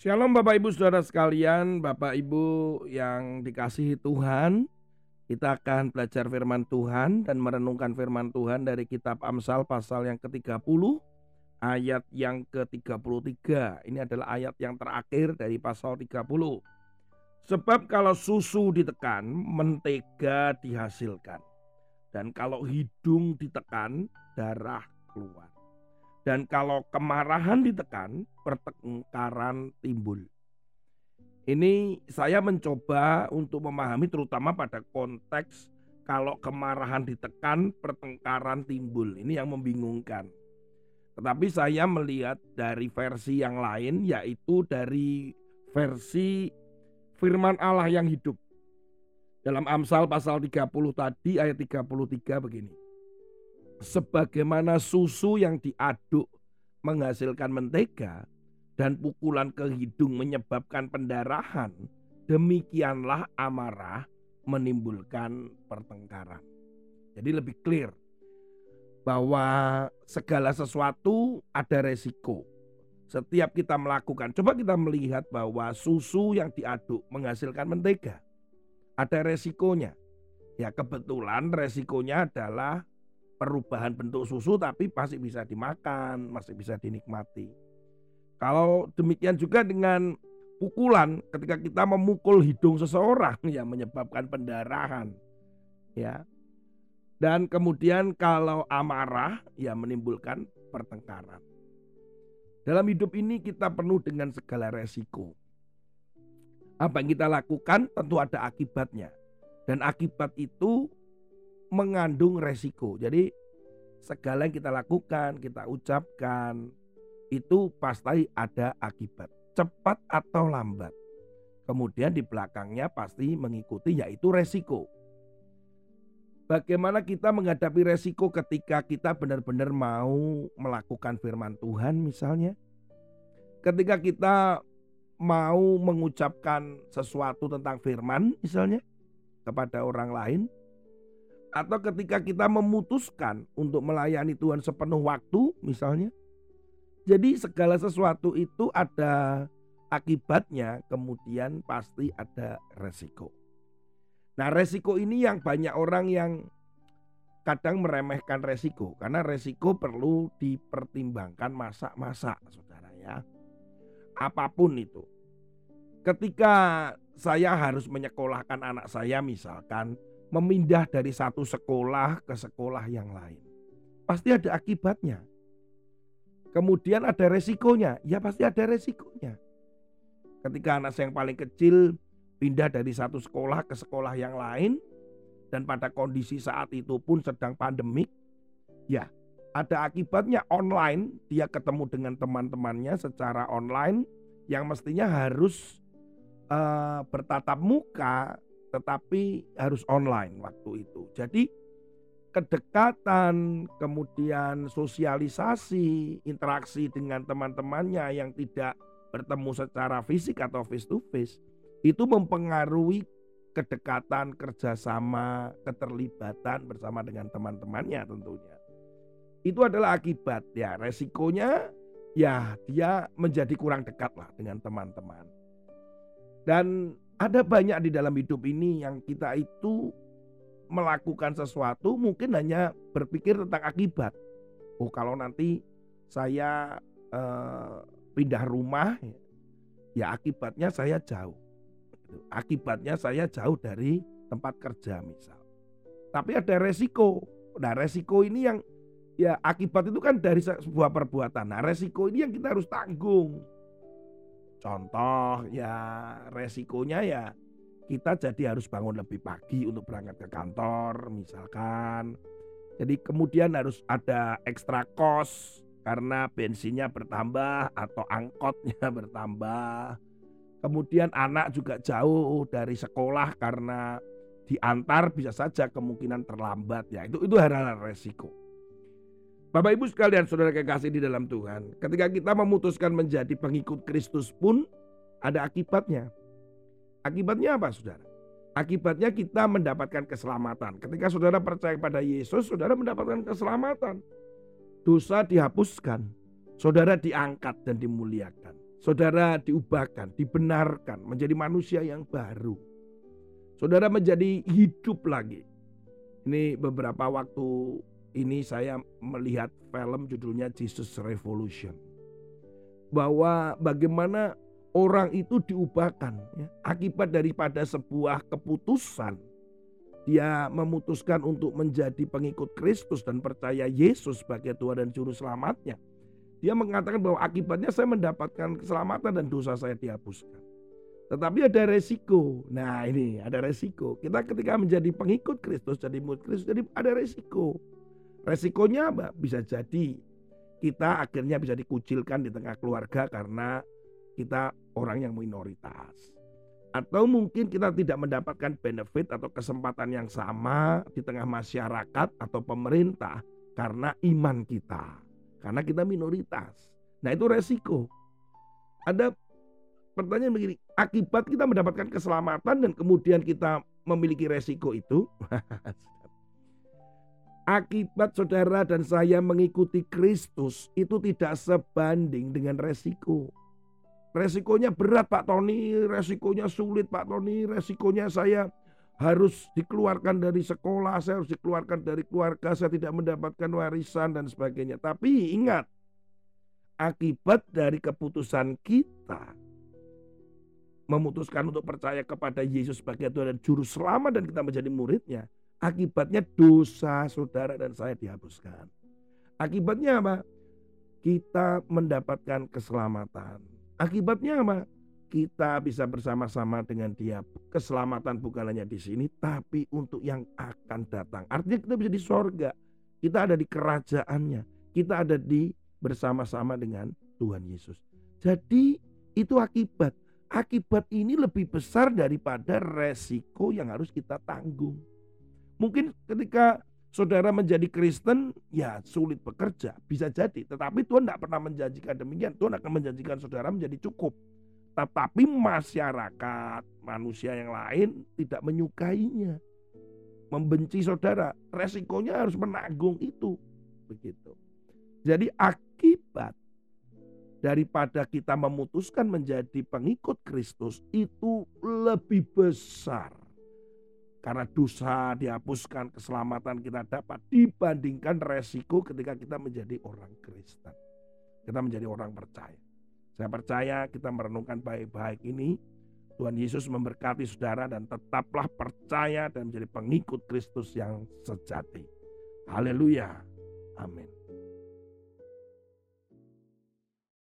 Shalom Bapak Ibu Saudara sekalian, Bapak Ibu yang dikasihi Tuhan. Kita akan belajar firman Tuhan dan merenungkan firman Tuhan dari kitab Amsal pasal yang ke-30 ayat yang ke-33. Ini adalah ayat yang terakhir dari pasal 30. Sebab kalau susu ditekan, mentega dihasilkan. Dan kalau hidung ditekan, darah keluar. Dan kalau kemarahan ditekan, pertengkaran timbul. Ini saya mencoba untuk memahami terutama pada konteks kalau kemarahan ditekan, pertengkaran timbul. Ini yang membingungkan. Tetapi saya melihat dari versi yang lain yaitu dari versi firman Allah yang hidup. Dalam Amsal pasal 30 tadi ayat 33 begini sebagaimana susu yang diaduk menghasilkan mentega dan pukulan ke hidung menyebabkan pendarahan, demikianlah amarah menimbulkan pertengkaran. Jadi lebih clear bahwa segala sesuatu ada resiko. Setiap kita melakukan, coba kita melihat bahwa susu yang diaduk menghasilkan mentega. Ada resikonya. Ya kebetulan resikonya adalah perubahan bentuk susu tapi masih bisa dimakan, masih bisa dinikmati. Kalau demikian juga dengan pukulan ketika kita memukul hidung seseorang yang menyebabkan pendarahan. Ya. Dan kemudian kalau amarah ya menimbulkan pertengkaran. Dalam hidup ini kita penuh dengan segala resiko. Apa yang kita lakukan tentu ada akibatnya. Dan akibat itu mengandung resiko. Jadi segala yang kita lakukan, kita ucapkan itu pasti ada akibat, cepat atau lambat. Kemudian di belakangnya pasti mengikuti yaitu resiko. Bagaimana kita menghadapi resiko ketika kita benar-benar mau melakukan firman Tuhan misalnya? Ketika kita mau mengucapkan sesuatu tentang firman misalnya kepada orang lain, atau ketika kita memutuskan untuk melayani Tuhan sepenuh waktu misalnya. Jadi segala sesuatu itu ada akibatnya kemudian pasti ada resiko. Nah resiko ini yang banyak orang yang kadang meremehkan resiko karena resiko perlu dipertimbangkan masa-masa saudara ya. Apa pun itu. Ketika saya harus menyekolahkan anak saya misalkan memindah dari satu sekolah ke sekolah yang lain. Pasti ada akibatnya. Kemudian ada resikonya, ya pasti ada resikonya. Ketika anak saya yang paling kecil pindah dari satu sekolah ke sekolah yang lain dan pada kondisi saat itu pun sedang pandemik, ya ada akibatnya online dia ketemu dengan teman-temannya secara online yang mestinya harus uh, bertatap muka tetapi harus online waktu itu. Jadi kedekatan, kemudian sosialisasi, interaksi dengan teman-temannya yang tidak bertemu secara fisik atau face to face itu mempengaruhi kedekatan, kerjasama, keterlibatan bersama dengan teman-temannya tentunya. Itu adalah akibat ya resikonya ya dia menjadi kurang dekat lah dengan teman-teman. Dan ada banyak di dalam hidup ini yang kita itu melakukan sesuatu mungkin hanya berpikir tentang akibat. Oh kalau nanti saya eh, pindah rumah ya akibatnya saya jauh. Akibatnya saya jauh dari tempat kerja misal. Tapi ada resiko. Nah resiko ini yang ya akibat itu kan dari sebuah perbuatan. Nah resiko ini yang kita harus tanggung. Contoh ya resikonya ya kita jadi harus bangun lebih pagi untuk berangkat ke kantor misalkan. Jadi kemudian harus ada ekstra kos karena bensinnya bertambah atau angkotnya bertambah. Kemudian anak juga jauh dari sekolah karena diantar bisa saja kemungkinan terlambat ya. Itu itu hal-hal resiko. Bapak Ibu sekalian saudara kekasih di dalam Tuhan. Ketika kita memutuskan menjadi pengikut Kristus pun ada akibatnya. Akibatnya apa saudara? Akibatnya kita mendapatkan keselamatan. Ketika saudara percaya pada Yesus, saudara mendapatkan keselamatan. Dosa dihapuskan. Saudara diangkat dan dimuliakan. saudara diubahkan, dibenarkan menjadi manusia yang baru. Saudara menjadi hidup lagi. Ini beberapa waktu ini saya melihat film judulnya Jesus Revolution. Bahwa bagaimana orang itu diubahkan ya, akibat daripada sebuah keputusan dia memutuskan untuk menjadi pengikut Kristus dan percaya Yesus sebagai Tuhan dan Juru Selamatnya. Dia mengatakan bahwa akibatnya saya mendapatkan keselamatan dan dosa saya dihapuskan. Tetapi ada resiko. Nah ini ada resiko. Kita ketika menjadi pengikut Kristus, jadi murid Kristus, jadi ada resiko. Resikonya apa? Bisa jadi kita akhirnya bisa dikucilkan di tengah keluarga karena kita orang yang minoritas. Atau mungkin kita tidak mendapatkan benefit atau kesempatan yang sama di tengah masyarakat atau pemerintah karena iman kita. Karena kita minoritas. Nah itu resiko. Ada pertanyaan begini, akibat kita mendapatkan keselamatan dan kemudian kita memiliki resiko itu. akibat saudara dan saya mengikuti Kristus itu tidak sebanding dengan resiko. Resikonya berat Pak Tony, resikonya sulit Pak Tony, resikonya saya harus dikeluarkan dari sekolah, saya harus dikeluarkan dari keluarga, saya tidak mendapatkan warisan dan sebagainya. Tapi ingat, akibat dari keputusan kita memutuskan untuk percaya kepada Yesus sebagai Tuhan dan Juru Selamat dan kita menjadi muridnya, akibatnya dosa saudara dan saya dihapuskan. Akibatnya apa? Kita mendapatkan keselamatan. Akibatnya apa? kita bisa bersama-sama dengan dia. Keselamatan bukan hanya di sini, tapi untuk yang akan datang. Artinya kita bisa di sorga. Kita ada di kerajaannya. Kita ada di bersama-sama dengan Tuhan Yesus. Jadi itu akibat. Akibat ini lebih besar daripada resiko yang harus kita tanggung. Mungkin ketika saudara menjadi Kristen, ya sulit bekerja, bisa jadi. Tetapi Tuhan tidak pernah menjanjikan demikian. Tuhan akan menjanjikan saudara menjadi cukup tetapi masyarakat, manusia yang lain tidak menyukainya. Membenci saudara, resikonya harus menanggung itu. Begitu. Jadi akibat daripada kita memutuskan menjadi pengikut Kristus itu lebih besar. Karena dosa dihapuskan, keselamatan kita dapat dibandingkan resiko ketika kita menjadi orang Kristen. Kita menjadi orang percaya. Saya percaya kita merenungkan baik-baik ini. Tuhan Yesus memberkati saudara dan tetaplah percaya dan menjadi pengikut Kristus yang sejati. Haleluya. Amin.